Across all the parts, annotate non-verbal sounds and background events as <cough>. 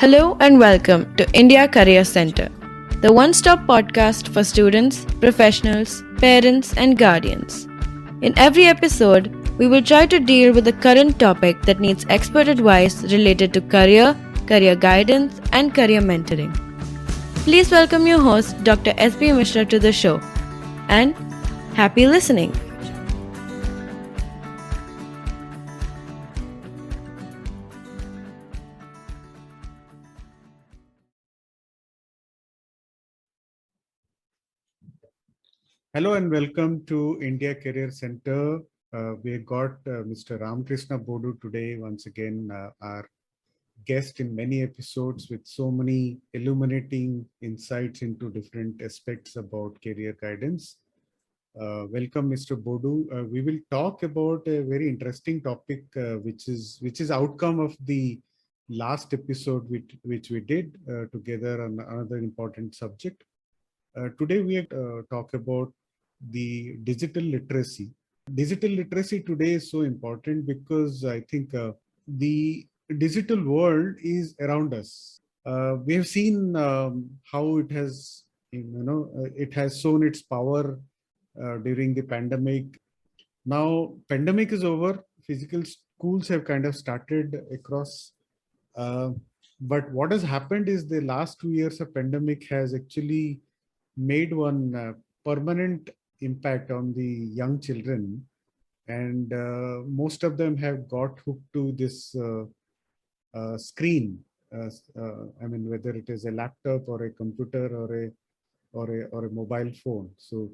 Hello and welcome to India Career Center, the one stop podcast for students, professionals, parents, and guardians. In every episode, we will try to deal with a current topic that needs expert advice related to career, career guidance, and career mentoring. Please welcome your host, Dr. S.B. Mishra, to the show. And happy listening. Hello and welcome to India Career Center. Uh, we got uh, Mr. Ramakrishna Bodu today, once again, uh, our guest in many episodes with so many illuminating insights into different aspects about career guidance. Uh, welcome, Mr. Bodu. Uh, we will talk about a very interesting topic, uh, which is which is outcome of the last episode which, which we did together on another important subject. Today we talk about the digital literacy. Digital literacy today is so important because I think uh, the digital world is around us. Uh, we have seen um, how it has, you know, uh, it has shown its power uh, during the pandemic. Now, pandemic is over. Physical schools have kind of started across. Uh, but what has happened is the last two years of pandemic has actually made one permanent impact on the young children. And uh, most of them have got hooked to this uh, uh, screen uh, uh, i mean whether it is a laptop or a computer or a or a or a mobile phone. So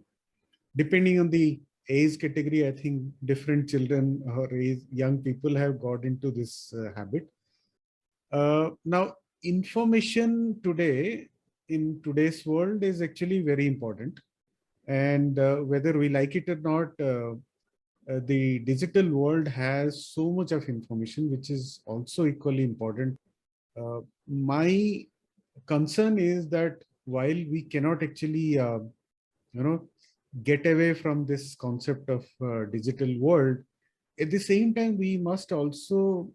depending on the age category i think different children or age, young people have got into this habit. Now information today in today's world is actually very important and uh, whether we like it or not, uh, uh, the digital world has so much of information, which is also equally important. Uh, my concern is that while we cannot actually, uh, you know, get away from this concept of uh, digital world, at the same time, we must also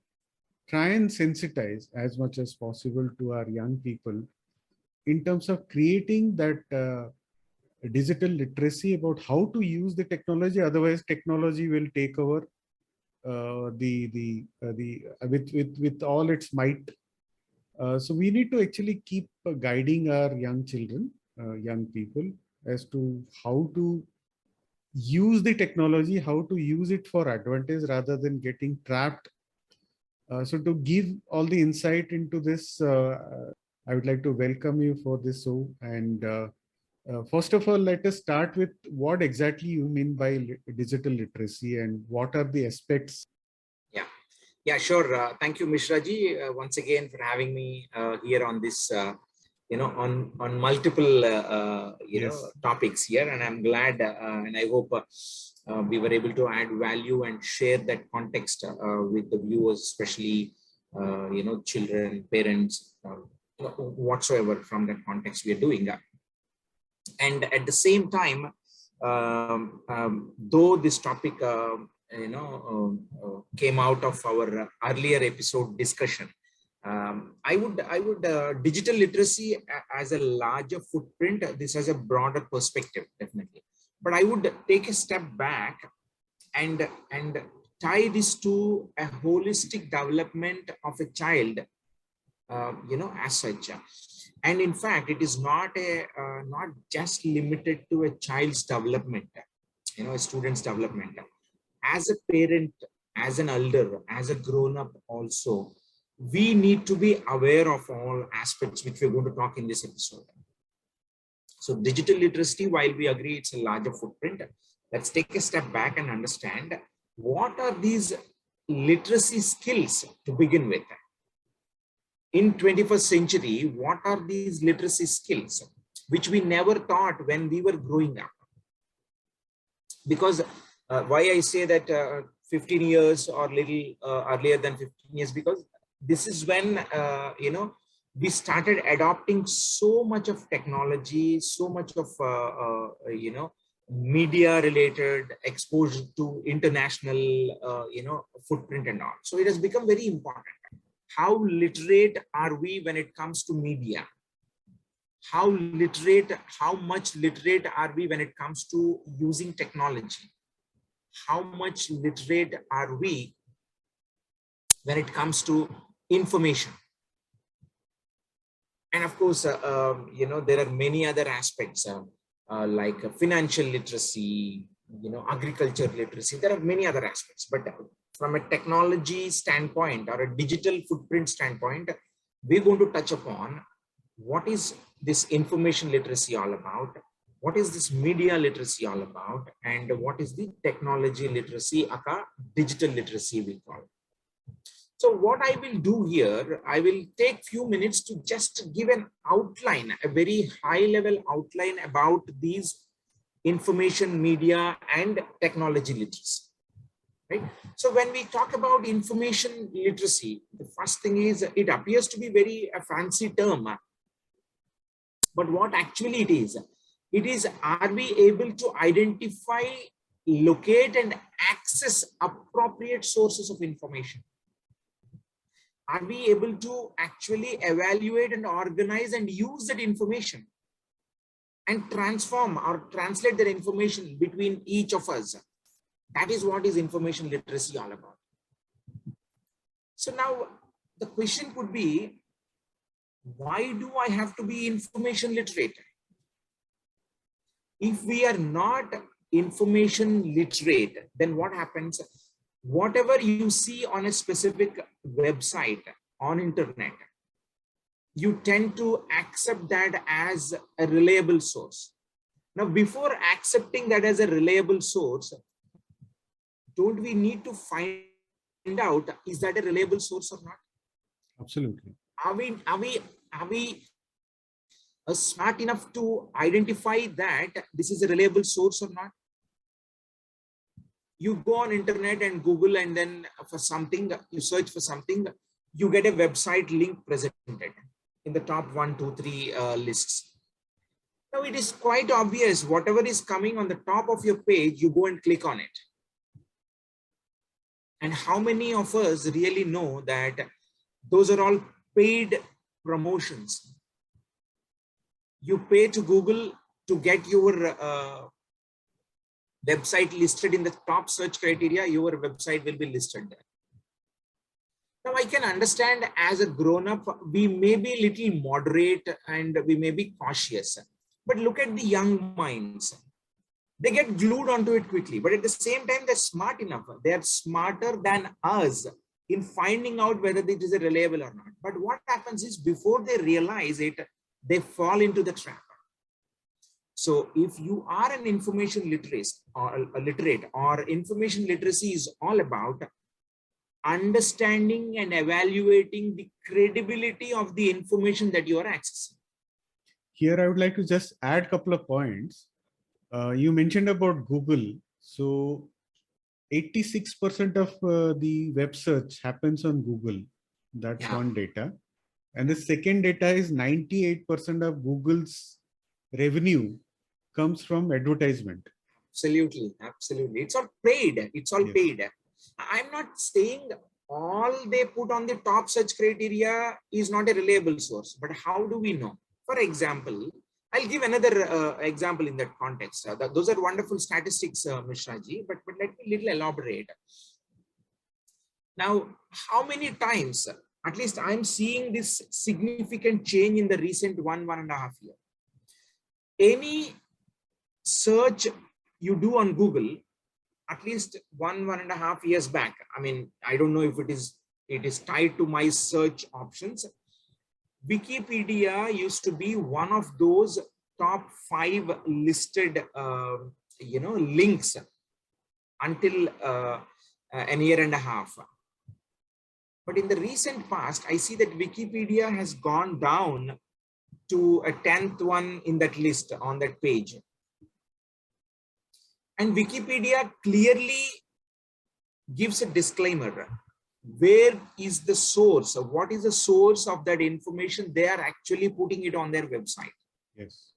try and sensitize as much as possible to our young people in terms of creating that digital literacy about how to use the technology. Otherwise technology will take over uh, the the uh, the uh, with with with all its might. Uh, so we need to actually keep uh, guiding our young children uh, young people as to how to use the technology how to use it for advantage rather than getting trapped. So to give all the insight into this uh, i would like to welcome you for this show and uh, Uh, first of all, let us start with what exactly you mean by li digital literacy and what are the aspects? Yeah, yeah, sure. Uh, thank you, Mishraji, uh, once again for having me uh, here on this, uh, you know, on on multiple, uh, uh you yes. know, topics here, and I'm glad, uh, and I hope we were able to add value and share that context with the viewers, especially, you know, children, parents, whatsoever from that context we are doing and at the same time um, um, though this topic uh, you know uh, uh, came out of our earlier episode discussion um, i would i would uh, digital literacy as a larger footprint this has a broader perspective definitely. But i would take a step back and and tie this to a holistic development of a child uh, you know as such and in fact it is not a uh, not just limited to a child's development you know a student's development. As a parent as an elder as a grown up also we need to be aware of all aspects which we're going to talk in this episode. So digital literacy while we agree it's a larger footprint let's take a step back and understand what are these literacy skills to begin with in 21st century, what are these literacy skills, which we never thought when we were growing up? Because uh, why I say that uh, 15 years or little uh, earlier than 15 years, because this is when, uh, you know, we started adopting so much of technology, so much of, uh, uh, you know, media related exposure to international, you know, footprint and all. So it has become very important how literate are we when it comes to media? How literate, how much literate are we when it comes to using technology? How much literate are we when it comes to information? And of course, uh, um, you know, there are many other aspects uh, uh, like financial literacy, you know, agriculture literacy. There are many other aspects, but from a technology standpoint or a digital footprint standpoint, we're going to touch upon what is this information literacy all about, what is this media literacy all about, and what is the technology literacy, aka digital literacy we call. So what I will do here, I will take few minutes to just give an outline, a very high level outline about these information media and technology literacy right? So when we talk about information literacy, the first thing is it appears to be very a fancy term, but what actually it is, it is are we able to identify, locate and access appropriate sources of information? Are we able to actually evaluate and organize and use that information and transform or translate that information between each of us that is what is information literacy all about. So now the question could be, why do I have to be information literate? If we are not information literate, then what happens? Whatever you see on a specific website on internet, you tend to accept that as a reliable source. Now, before accepting that as a reliable source, don't we need to find out is that a reliable source or not? Absolutely. Are we are we are we uh, smart enough to identify that this is a reliable source or not? You go on internet and Google and then for something you search for something, you get a website link presented in the top one, two, three uh, lists. Now it is quite obvious whatever is coming on the top of your page, you go and click on it and how many of us really know that those are all paid promotions? You pay to Google to get your uh, website listed in the top search criteria, your website will be listed there. Now I can understand as a grown up, we may be little moderate and we may be cautious, but look at the young minds. They get glued onto it quickly but at the same time they're smart enough. They're smarter than us in finding out whether it is reliable or not. But what happens is before they realize it they fall into the trap. So if you are an information literate or uh, a literate or information literacy is all about understanding and evaluating the credibility of the information that you are accessing here i would like to just add a couple of points uh, you mentioned about Google. So 86% of uh, the web search happens on Google. That's yeah. one data. And the second data is 98% of Google's revenue comes from advertisement. Absolutely. Absolutely. It's all paid. It's all yes. paid. I'm not saying all they put on the top search criteria is not a reliable source, but how do we know? For example, I'll give another uh, example in that context. Uh, that, those are wonderful statistics, uh, Mishraji, but, but let me little elaborate. Now, how many times, at least I'm seeing this significant change in the recent one, one and a half year. Any search you do on Google, at least one, one and a half years back, I mean, I don't know if it is it is tied to my search options, Wikipedia used to be one of those top five listed, uh, you know, links until uh, an year and a half. But in the recent past, I see that Wikipedia has gone down to a 10th one in that list on that page. And Wikipedia clearly gives a disclaimer where is the source? What is the source of that information? They are actually putting it on their website. Yes.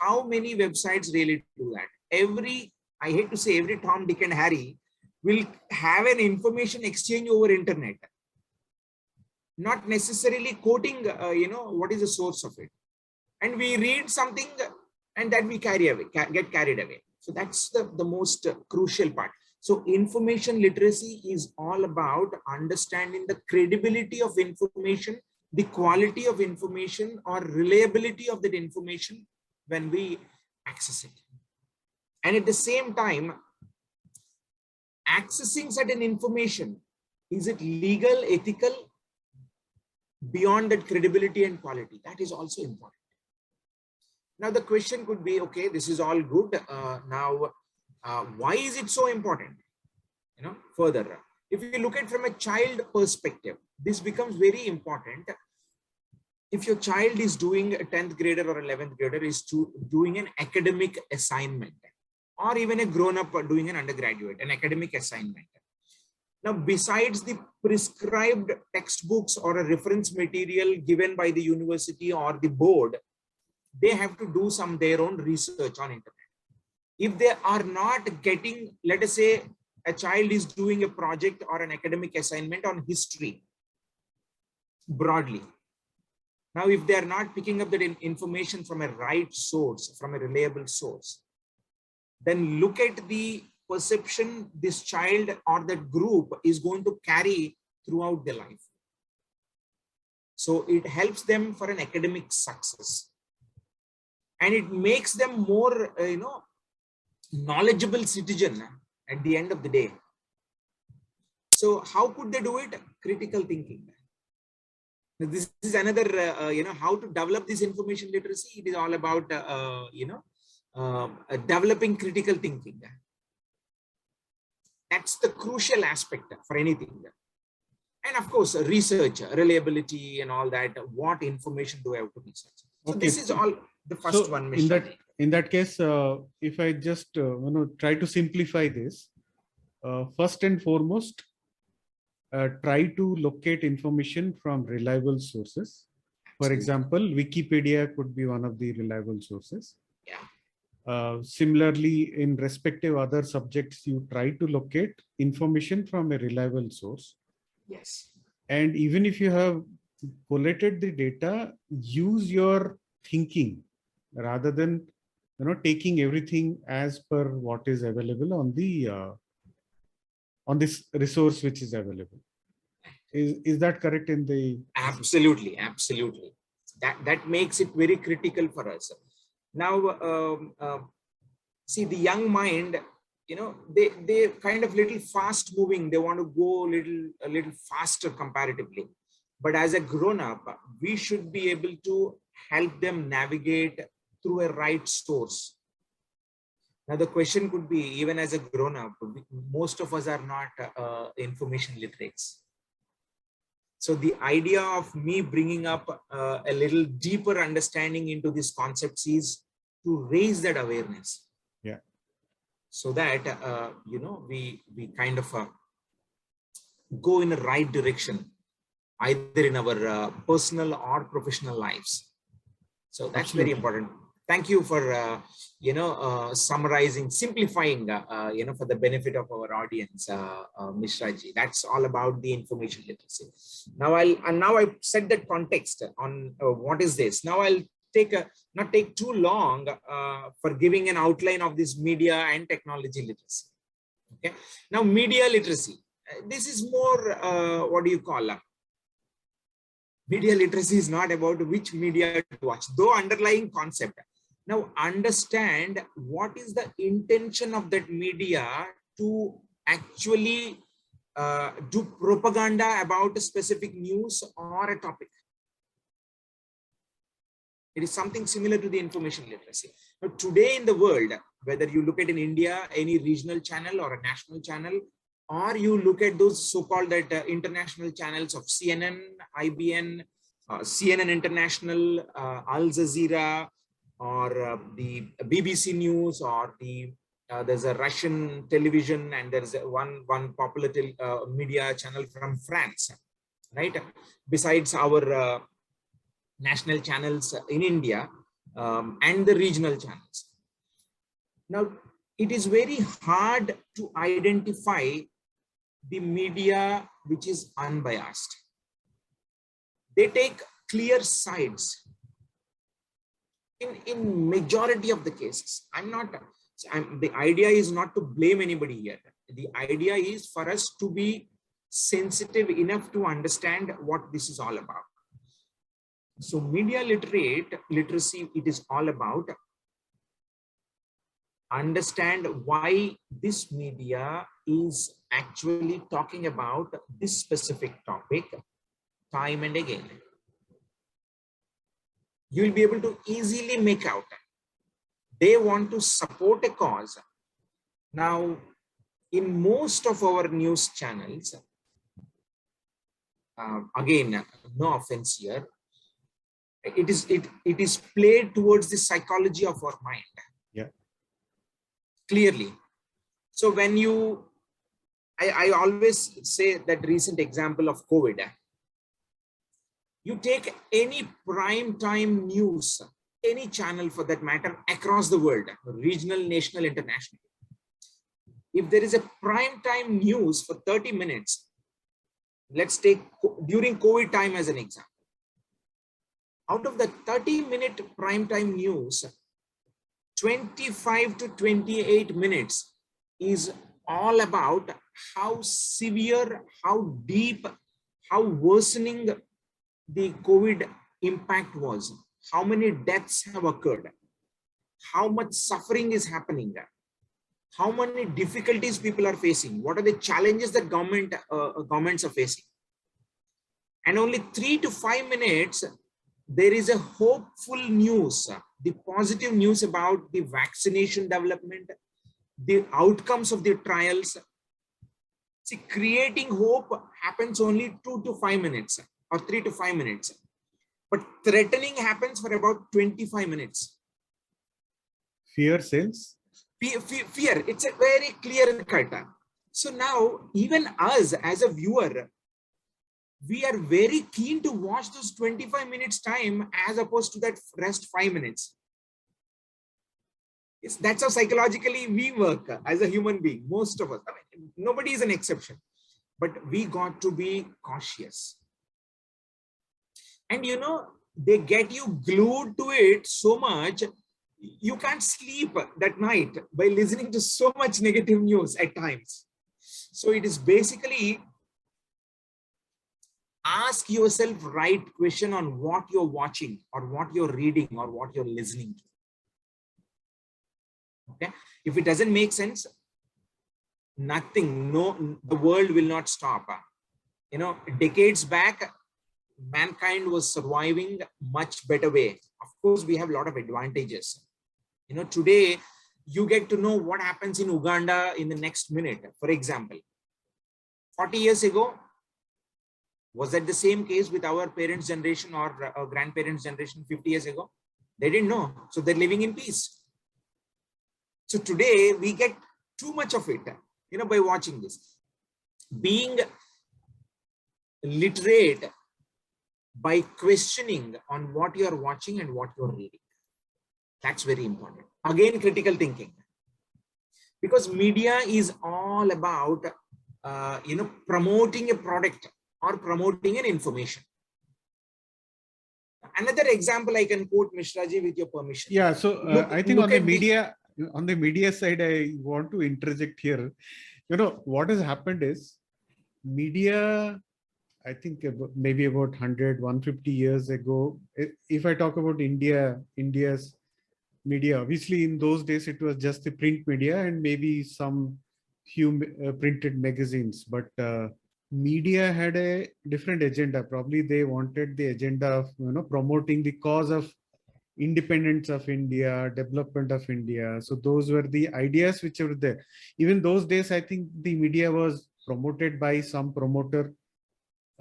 How many websites really do that? Every i hate to say every tom dick and harry will have an information exchange over internet. Not necessarily quoting, uh, you know, what is the source of it. And we read something and that we carry away, get carried away. So that's the, the most crucial part. So information literacy is all about understanding the credibility of information, the quality of information or reliability of that information when we access it. And at the same time, accessing certain information, is it legal, ethical, beyond that credibility and quality? That is also important. Now the question could be, okay, this is all good. Uh, now, uh, why is it so important? You know, further, if you look at from a child perspective, this becomes very important. If your child is doing a 10th grader or 11th grader is to doing an academic assignment or even a grown up doing an undergraduate, an academic assignment. Now, besides the prescribed textbooks or a reference material given by the university or the board, they have to do some their own research on internet. If they are not getting, let us say, a child is doing a project or an academic assignment on history broadly. Now, if they are not picking up that information from a right source, from a reliable source, then look at the perception this child or that group is going to carry throughout their life. So it helps them for an academic success. And it makes them more, uh, you know, knowledgeable citizen at the end of the day. So how could they do it? Critical thinking. This is another, uh, uh, you know, how to develop this information literacy. It is all about, uh, uh you know, um, uh, developing critical thinking. That's the crucial aspect for anything. And of course, research, reliability and all that, what information do I have to research? So okay. this is all the first so one. In that, in that case, uh, if I just uh, you know try to simplify this, uh, first and foremost, uh, try to locate information from reliable sources. For example, Wikipedia could be one of the reliable sources. Yeah. Uh, similarly, in respective other subjects, you try to locate information from a reliable source. Yes. And even if you have collated the data, use your thinking rather than you know taking everything as per what is available on the uh, on this resource which is available. Is is that correct in the absolutely absolutely. That that makes it very critical for us. Now um, uh, see the young mind you know they they kind of little fast moving. They want to go a little a little faster comparatively. But as a grown up we should be able to help them navigate through a right source now the question could be even as a grown up most of us are not uh, information literates so the idea of me bringing up uh, a little deeper understanding into these concepts is to raise that awareness. Yeah. So that, uh, you know, we, we kind of uh, go in the right direction, either in our uh, personal or professional lives. So that's Absolutely. very important. Thank you for, uh, you know, uh, summarizing, simplifying, uh, you know, for the benefit of our audience, uh, Mishraji. That's all about the information literacy. Now I'll, and now I set that context on what is this. Now I'll take a, not take too long uh, for giving an outline of this media and technology literacy. Okay. Now, media literacy. Uh, this is more, uh, what do you call it? Media literacy is not about which media to watch, though underlying concept. Now, understand what is the intention of that media to actually uh, do propaganda about a specific news or a topic. It is something similar to the information literacy. Now, today in the world, whether you look at in India, any regional channel or a national channel, or you look at those so-called that uh, international channels of CNN, IBN, uh, CNN International, uh, Al Jazeera, or uh, the BBC News, or the uh, there's a Russian television, and there's one one popular uh, media channel from France, right? Besides our national channels in India um, and the regional channels. Now, it is very hard to identify the media which is unbiased. they take clear sides in in majority of the cases i'm not I'm, the idea is not to blame anybody here. The idea is for us to be sensitive enough to understand what this is all about. So media literate literacy it is all about understand why this media is actually talking about this specific topic time and again you will be able to easily make out they want to support a cause. Now, in most of our news channels, uh, again, no offense here, it is it it is played towards the psychology of our mind. Yeah. Clearly. So when you, I, I always say that recent example of COVID you take any prime time news, any channel for that matter across the world, regional, national, international. If there is a prime time news for 30 minutes, let's take during COVID time as an example. Out of the 30 minute prime time news, 25 to 28 minutes is all about how severe, how deep, how worsening the COVID impact was, how many deaths have occurred, how much suffering is happening, how many difficulties people are facing, what are the challenges that government uh, uh, governments are facing. And only three to five minutes, there is a hopeful news, the positive news about the vaccination development, the outcomes of the trials. See, creating hope happens only two to five minutes or three to five minutes. But threatening happens for about 25 minutes. Fear sells? Fear, fear, it's a very clear cut. So now, even us as a viewer, we are very keen to watch those 25 minutes time as opposed to that rest five minutes. Yes, that's how psychologically we work as a human being, most of us. I mean, nobody is an exception, but we got to be cautious and you know they get you glued to it so much you can't sleep that night by listening to so much negative news at times. So it is basically ask yourself right question on what you're watching or what you're reading or what you're listening to. Okay? If it doesn't make sense nothing no the world will not stop. You know decades back mankind was surviving much better way. Of course, we have a lot of advantages. You know, today you get to know what happens in Uganda in the next minute. For example, 40 years ago, was that the same case with our parents' generation or our grandparents' generation 50 years ago? They didn't know. So they're living in peace. So today we get too much of it, you know, by watching this. Being literate by questioning on what you're watching and what you're reading. That's very important. Again, critical thinking. Because media is all about, uh, you know, promoting a product or promoting an information. Another example I can quote Mishraji with your permission. Yeah, so uh, look, I think on the media, on the media side, I want to interject here. You know, what has happened is media I think about, maybe about 100, 150 years ago, if I talk about India, India's media, obviously in those days it was just the print media and maybe some few uh, printed magazines, but uh, media had a different agenda. Probably they wanted the agenda of you know promoting the cause of independence of India, development of India. So those were the ideas which were there. Even those days, I think the media was promoted by some promoter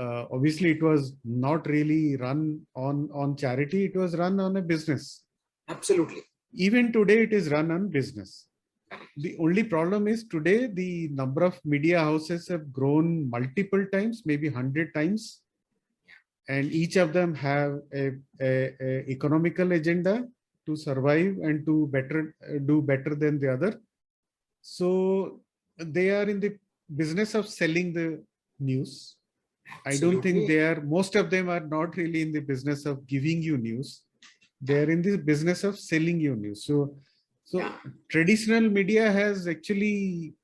uh, obviously it was not really run on on charity. It was run on a business. Absolutely. Even today it is run on business. The only problem is today the number of media houses have grown multiple times maybe 100 times. And each of them have a, a, a economical agenda to survive and to better do better than the other. So they are in the business of selling the news I don't think they are, most of them are not really in the business of giving you news. They're in the business of selling you news. So, so Yeah. traditional media has actually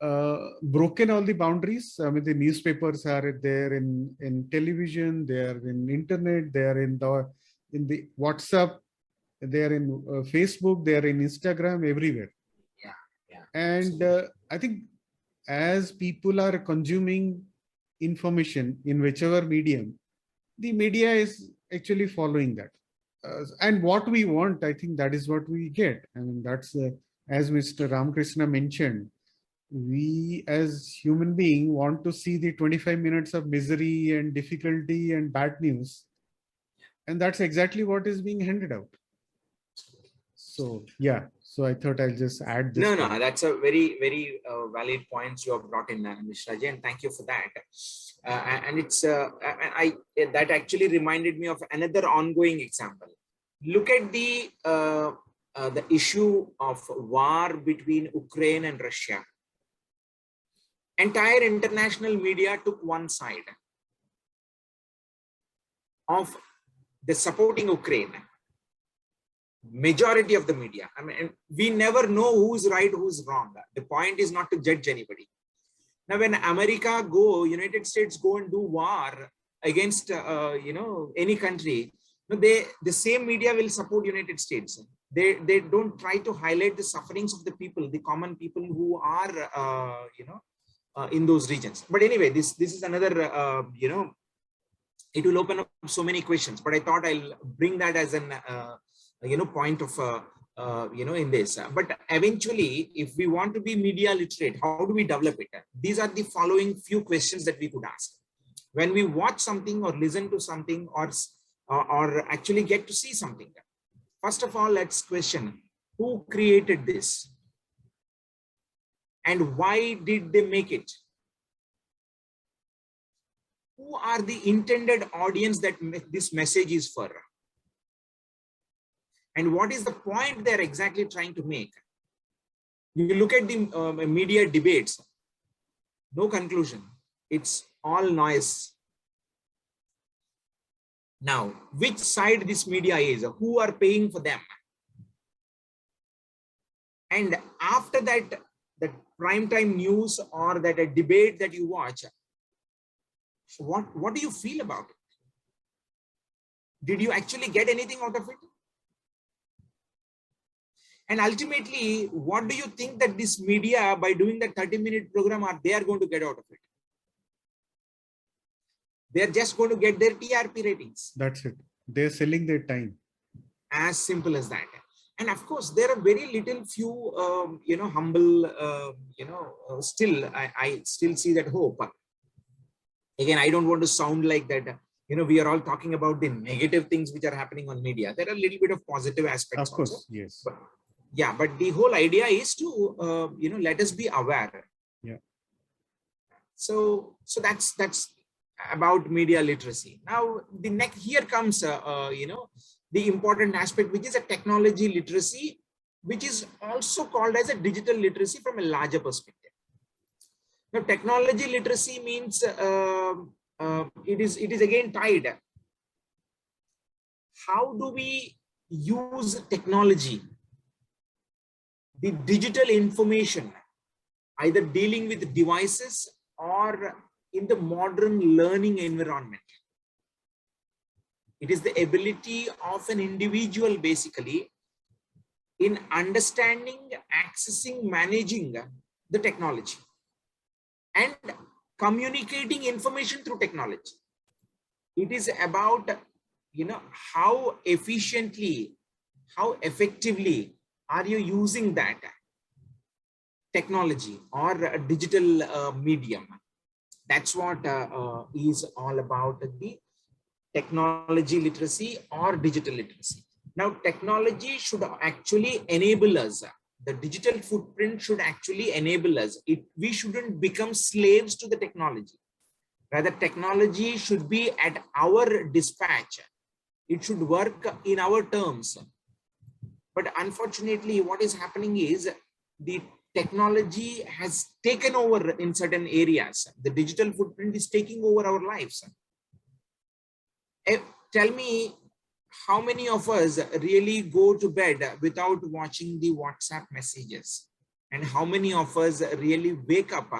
uh, broken all the boundaries. I mean, the newspapers are there in, in television, they are in internet, they are in the, in the WhatsApp, they are in uh, Facebook, they are in Instagram, everywhere. Yeah, yeah, And uh, I think as people are consuming information in whichever medium, the media is actually following that. Uh, and what we want, I think that is what we get. I mean, that's uh, as Mr. Ramakrishna mentioned, we as human being want to see the 25 minutes of misery and difficulty and bad news. And that's exactly what is being handed out. So yeah, so I thought I'll just add this. No, no, that's a very, very uh, valid point you have brought in, uh, Mr. Ajay, and thank you for that. Uh, and it's, uh, I, I, that actually reminded me of another ongoing example. Look at the, uh, uh, the issue of war between Ukraine and Russia. Entire international media took one side of the supporting Ukraine majority of the media. I mean we never know who's right who's wrong. The point is not to judge anybody. Now when america go united states go and do war against uh, you know any country they the same media will support united states. They they don't try to highlight the sufferings of the people the common people who are uh, you know uh, in those regions. But anyway this this is another uh, you know it will open up so many questions. But i thought i'll bring that as an uh, you know point of uh, uh, you know in this. Uh, but eventually if we want to be media literate how do we develop it? These are the following few questions that we could ask. When we watch something or listen to something or, or actually get to see something first of all let's question who created this? And why did they make it? Who are the intended audience that this message is for and what is the point they're exactly trying to make? You look at the um, media debates no conclusion. It's all noise. Now which side this media is? Who are paying for them? And after that that prime time news or that a debate that you watch what what do you feel about it? Did you actually get anything out of it and ultimately what do you think that this media by doing that 30 minute program are they are going to get out of it they're just going to get their trp ratings That's it. They're selling their time. as simple as that and of course there are very little few um, you know humble uh, you know uh, still I, I still see that hope again i don't want to sound like that you know we are all talking about the negative things which are happening on media there are a little bit of positive aspects Of course, also. yes. But- yeah but the whole idea is to uh, you know let us be aware. Yeah. so so that's that's about media literacy. Now the next here comes uh, uh, you know the important aspect which is a technology literacy which is also called as a digital literacy from a larger perspective. Now technology literacy means uh, uh, it is it is again tied. How do we use technology the digital information either dealing with devices or in the modern learning environment. It is the ability of an individual basically in understanding accessing managing the technology and communicating information through technology. It is about you know how efficiently how effectively are you using that technology or a digital uh, medium? That's what uh, uh, is all about the technology literacy or digital literacy. Now technology should actually enable us. The digital footprint should actually enable us. It we shouldn't become slaves to the technology. Rather technology should be at our dispatch. It should work in our terms but unfortunately what is happening is the technology has taken over in certain areas. The digital footprint is taking over our lives. Eh, Tell me how many of us really go to bed without watching the WhatsApp messages? And how many of us really wake up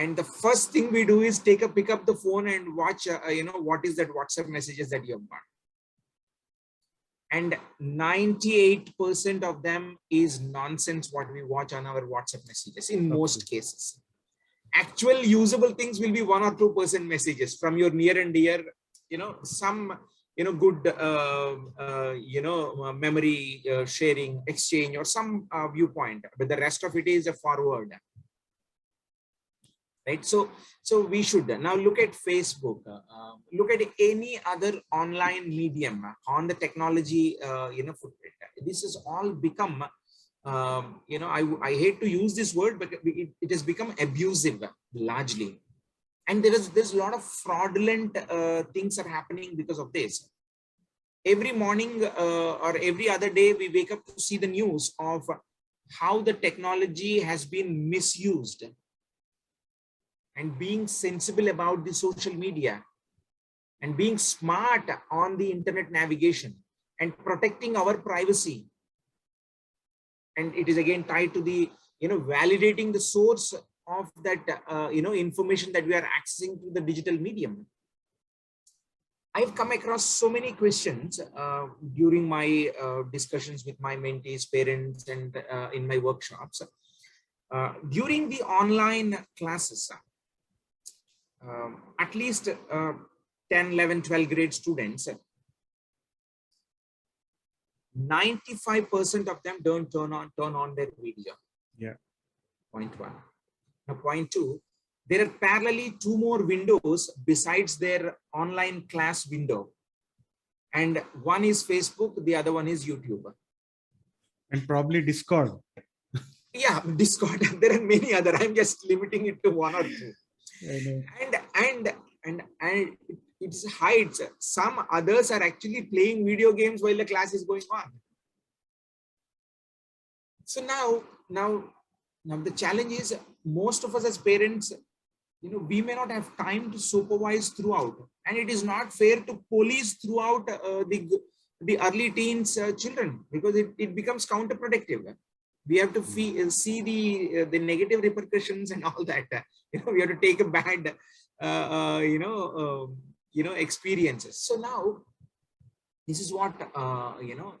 and the first thing we do is take a pick up the phone and watch, uh, you know, what is that WhatsApp messages that you have got? And 98% of them is nonsense what we watch on our whatsapp messages in most cases. Actual usable things will be one or two percent messages from your near and dear you know some you know good uh, uh, you know uh, memory uh, sharing exchange or some uh, viewpoint. But the rest of it is a forward right? So so we should now look at facebook uh, uh, look at any other online medium on the technology uh, you know footprint. This has all become um, you know I, I hate to use this word but it, it has become abusive largely. And there is there's a lot of fraudulent uh, things are happening because of this. Every morning uh, or every other day we wake up to see the news of how the technology has been misused and being sensible about the social media and being smart on the internet navigation and protecting our privacy. And it is again tied to the you know validating the source of that uh, you know information that we are accessing through the digital medium. I've come across so many questions uh, during my uh, discussions with my mentees parents and uh, in my workshops. Uh, during the online classes um, at least uh, 10, 11, 12 grade students, 95% of them don't turn on turn on their video. Yeah. Point one. Now, point two, there are parallelly two more windows besides their online class window. And one is Facebook, the other one is YouTube. And probably Discord. Yeah, <laughs> Discord. there are many other. I'm just limiting it to one or two and and and and it hides. Some others are actually playing video games while the class is going on. So now now now the challenge is most of us as parents you know we may not have time to supervise throughout. And it is not fair to police throughout uh, the the early teens uh, children because it, it becomes counterproductive. We have to fee, uh, see the uh, the negative repercussions and all that <laughs> you know we have to take a bad uh, uh, you know um, you know experiences. So now this is what uh, you know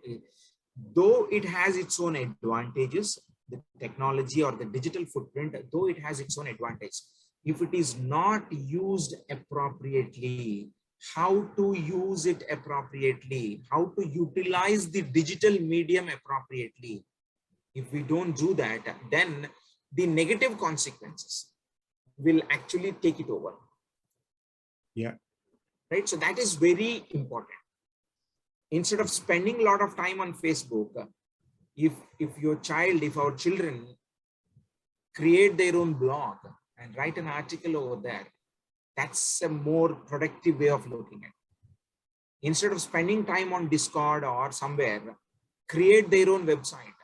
though it has its own advantages the technology or the digital footprint though it has its own advantage if it is not used appropriately how to use it appropriately how to utilize the digital medium appropriately if we don't do that, then the negative consequences will actually take it over. Yeah. Right. So that is very important. Instead of spending a lot of time on Facebook, if if your child, if our children create their own blog and write an article over there, that's a more productive way of looking at it. Instead of spending time on Discord or somewhere, create their own website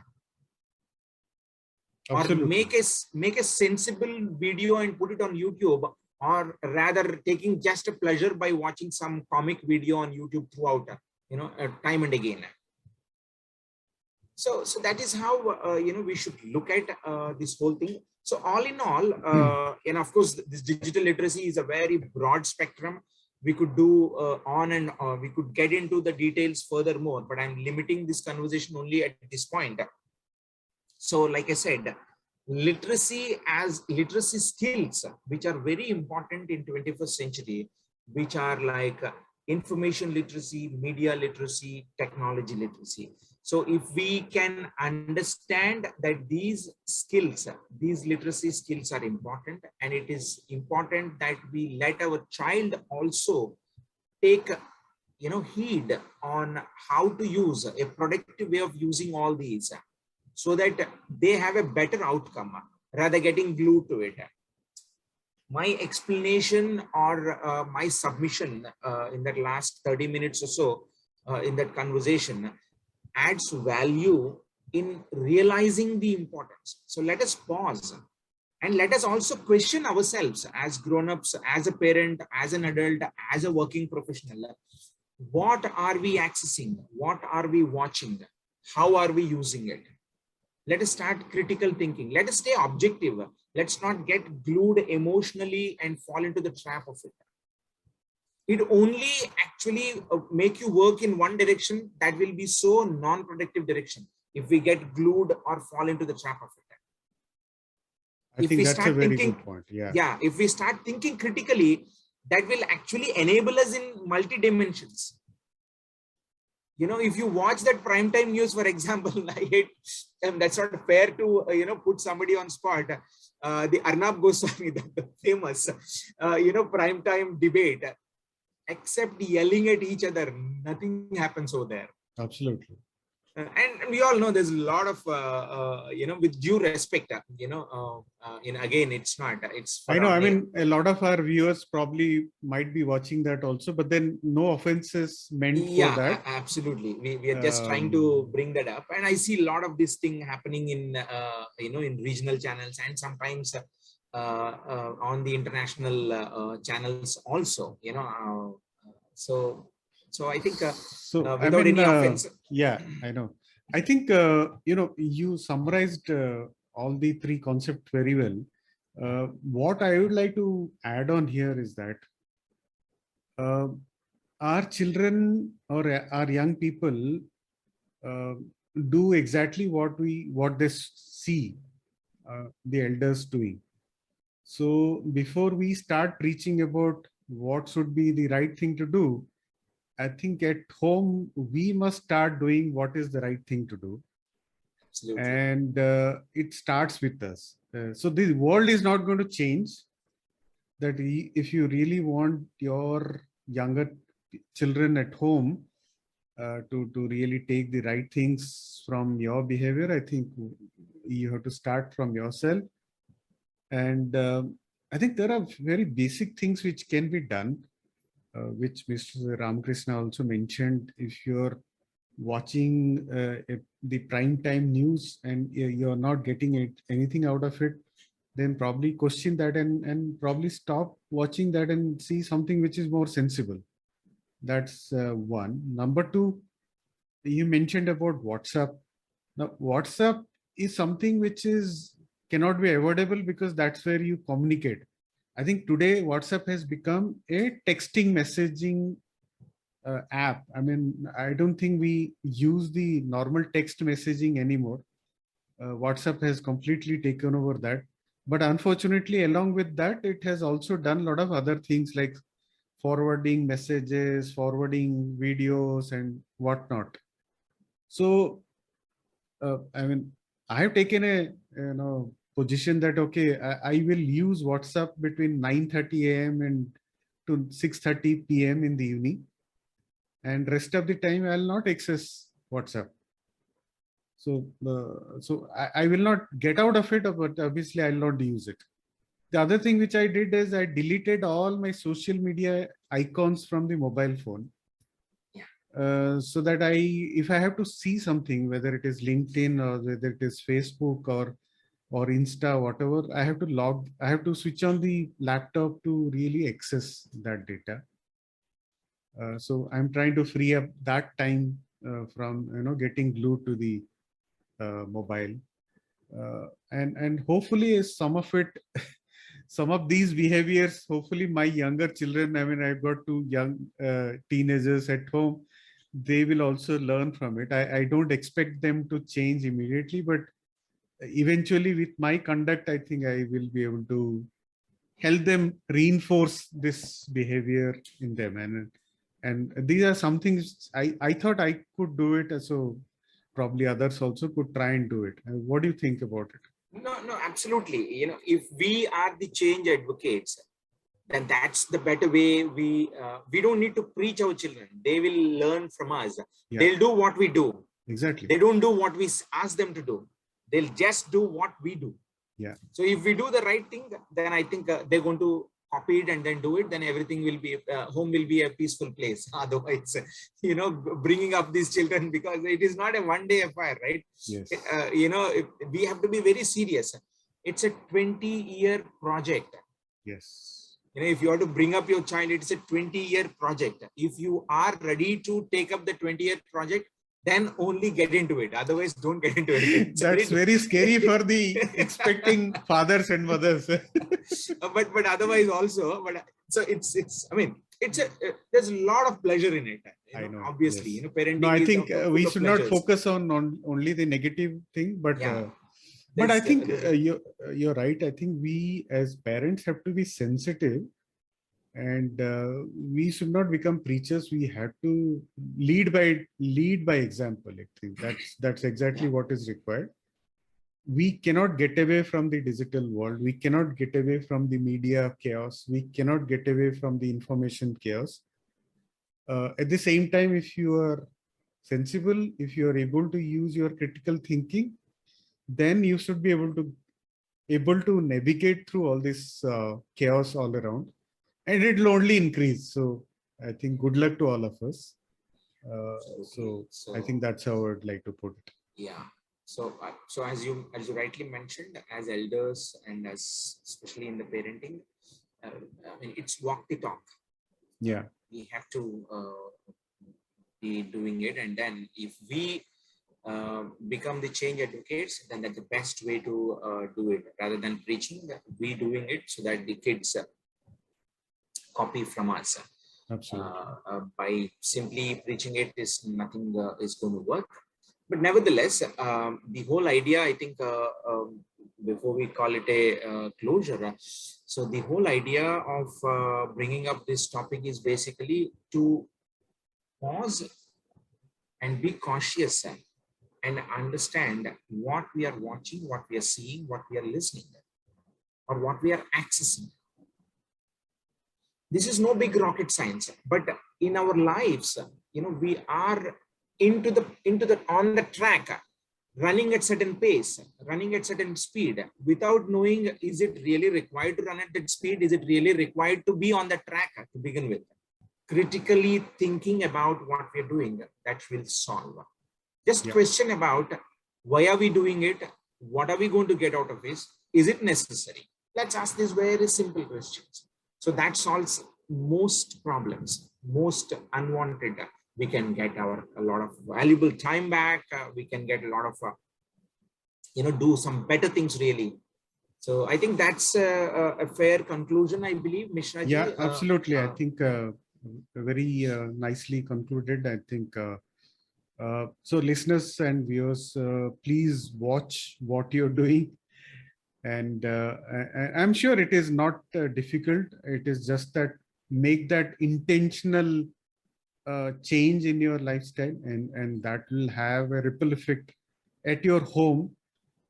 Absolutely. or make a make a sensible video and put it on youtube or rather taking just a pleasure by watching some comic video on youtube throughout you know uh, time and again. So so that is how uh, you know we should look at uh, this whole thing. So all in all uh, and of course this digital literacy is a very broad spectrum. We could do uh, on and uh, we could get into the details furthermore but i'm limiting this conversation only at this point so like I said, literacy as literacy skills, which are very important in 21st century, which are like information literacy, media literacy, technology literacy. So if we can understand that these skills, these literacy skills are important, and it is important that we let our child also take you know heed on how to use a productive way of using all these so that they have a better outcome rather getting glued to it. My explanation or uh, my submission uh, in that last 30 minutes or so uh, in that conversation adds value in realizing the importance. So let us pause and let us also question ourselves as grown-ups, as a parent, as an adult, as a working professional. What are we accessing? What are we watching? How are we using it? Let us start critical thinking. Let us stay objective. Let's not get glued emotionally and fall into the trap of it it only actually uh, make you work in one direction that will be so non-productive direction if we get glued or fall into the trap of it I If think we that's a start very thinking- good point. Yeah. yeah if we start thinking critically that will actually enable us in multi dimensions you know if you watch that prime time news for example <laughs> i hate um, that's not fair to uh, you know put somebody on spot uh, the arnab goswami <laughs> the, the famous uh, you know prime time debate except yelling at each other nothing happens over there Absolutely. Uh, and we all know there's a lot of uh, uh, you know with due respect uh, you know uh, uh, in again it's not it's I know. I mean, a lot of our viewers probably might be watching that also, but then no offenses is meant yeah for that. absolutely we, we are just trying to Um, bring that up and i see a lot of this thing happening in uh, you know in regional channels and sometimes uh, uh, on the international channels also you know uh, so so i think uh, So, uh, I without mean, any uh, offense yeah, I know. I think, uh, you know, you summarized uh, all the three concepts very well. Uh, what I would like to add on here is that uh, our children or our young people uh, do exactly what we what they see uh, the elders doing. So before we start preaching about what should be the right thing to do, I think at home we must start doing what is the right thing to do, absolutely and uh, it starts with us. Uh, so the world is not going to change. That if you really want your younger children at home uh, to to really take the right things from your behavior, I think you have to start from yourself. And um, I think there are very basic things which can be done which Mr. Ramakrishna also mentioned, if you're watching uh, the prime time news and you- you're not getting it, anything out of it, then probably question that and, and probably stop watching that and see something which is more sensible. That's uh, one. Number two, you mentioned about WhatsApp. Now, WhatsApp is something which is cannot be avoidable because that's where you communicate. I think today WhatsApp has become a texting messaging uh, app. I mean, I don't think we use the normal text messaging anymore. Uh, WhatsApp has completely taken over that. But unfortunately, along with that, it has also done a lot of other things like forwarding messages, forwarding videos, and whatnot. So, uh, I mean, I have taken a you know position that okay, I, I will use WhatsApp between 9:30 a.m. and to 6:30 p.m. in the evening, and rest of the time I'll not access WhatsApp. So, uh, so I, I will not get out of it, but obviously I'll not use it. The other thing which I did is I deleted all my social media icons from the mobile phone. Uh, so that I, if I have to see something, whether it is LinkedIn or whether it is Facebook or or Insta, whatever, I have to log, I have to switch on the laptop to really access that data. Uh, so I'm trying to free up that time uh, from you know getting glued to the uh, mobile, uh, and and hopefully some of it, <laughs> some of these behaviors, hopefully my younger children. I mean, I've got two young uh, teenagers at home. They will also learn from it. I, I don't expect them to change immediately, but eventually with my conduct, I think I will be able to help them reinforce this behavior in them. And and these are some things I, I thought I could do it. So probably others also could try and do it. What do you think about it? No, no, absolutely. You know, if we are the change advocates, then that's the better way. We uh, we don't need to preach our children; they will learn from us. Yeah. They'll do what we do. Exactly. They don't do what we ask them to do. They'll just do what we do. Yeah. So if we do the right thing, then I think uh, they're going to copy it and then do it. Then everything will be uh, home will be a peaceful place. <laughs> Otherwise you know bringing up these children <laughs> because it is not a one day affair right? Yes. Uh, you know we have to be very serious. It's a 20 year project. Yes. You know if you have to bring up your child it's a 20 year project. If you are ready to take up the 20 year project then only get into it. Otherwise don't get into it. <laughs> That's very scary for the expecting fathers and mothers. <laughs> Uh, but but otherwise also but uh, so it's it's i mean it's a uh, there's a lot of pleasure in it you know, I know, obviously yes. you know parenting no i think uh, we should not focus on, on only the negative thing but Yeah. uh, but i think uh, uh, you you're right. I think we as parents have to be sensitive and uh, we should not become preachers. We have to lead by lead by example i think. That's that's exactly what is required. We cannot get away from the digital world. We cannot get away from the media chaos. We cannot get away from the information chaos. Uh, at the same time if you are sensible if you are able to use your critical thinking then you should be able to able to navigate through all this uh, chaos all around and it will only increase. So i think good luck to all of us. Uh, so i think that's how i would like to put it. Yeah. So uh, so as you as you rightly mentioned as elders and as especially in the parenting uh, i mean it's walk the talk. Yeah. We have to uh, be doing it. And then if we uh, become the change advocates then that's the best way to uh, do it. Rather than preaching we doing it so that the kids uh, copy from us absolutely. Uh, uh, by simply preaching it is nothing uh, is going to work. But nevertheless um, the whole idea i think um, before we call it a closure so the whole idea of bringing up this topic is basically to pause and be cautious and understand what we are watching what we are seeing what we are listening or what we are accessing this is no big rocket science but in our lives you know we are into the into the on the track running at certain pace running at certain speed without knowing is it really required to run at that speed? Is it really required to be on the track to begin with? Critically thinking about what we're doing that will solve. Just Yeah. question about why are we doing it? What are we going to get out of this? Is it necessary? Let's ask these very simple questions so that solves most problems most unwanted. We can get our a lot of valuable time back. Uh, we can get a lot of uh, you know do some better things really. So i think that's a, a fair conclusion i believe. Mishra yeah Uh, absolutely. I uh, think uh, very uh, nicely concluded i think uh, uh, so listeners and viewers uh, please watch what you're doing and uh, I- i'm sure it is not uh, difficult. It is just that make that intentional uh, change in your lifestyle and and that will have a ripple effect at your home.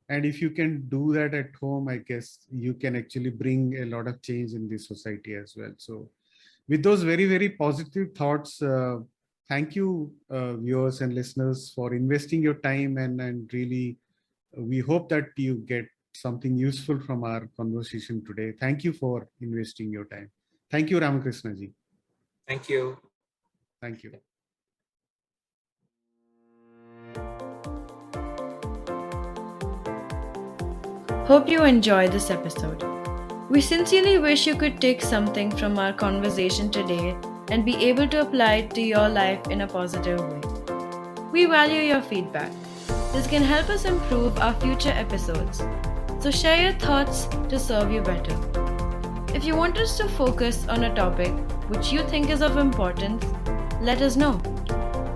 And if you can do that at home i guess you can actually bring a lot of change in the society as well. So with those very very positive thoughts uh, thank you uh, viewers and listeners for investing your time and and really uh, we hope that you get something useful from our conversation today thank you for investing your time thank you ramakrishna ji thank you thank you Hope you enjoyed this episode. We sincerely wish you could take something from our conversation today and be able to apply it to your life in a positive way. We value your feedback. This can help us improve our future episodes. So share your thoughts to serve you better. If you want us to focus on a topic which you think is of importance, let us know.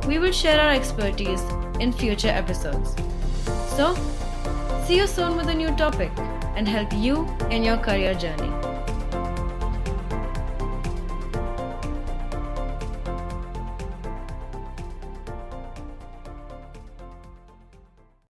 We will share our expertise in future episodes. So, See you soon with a new topic and help you in your career journey.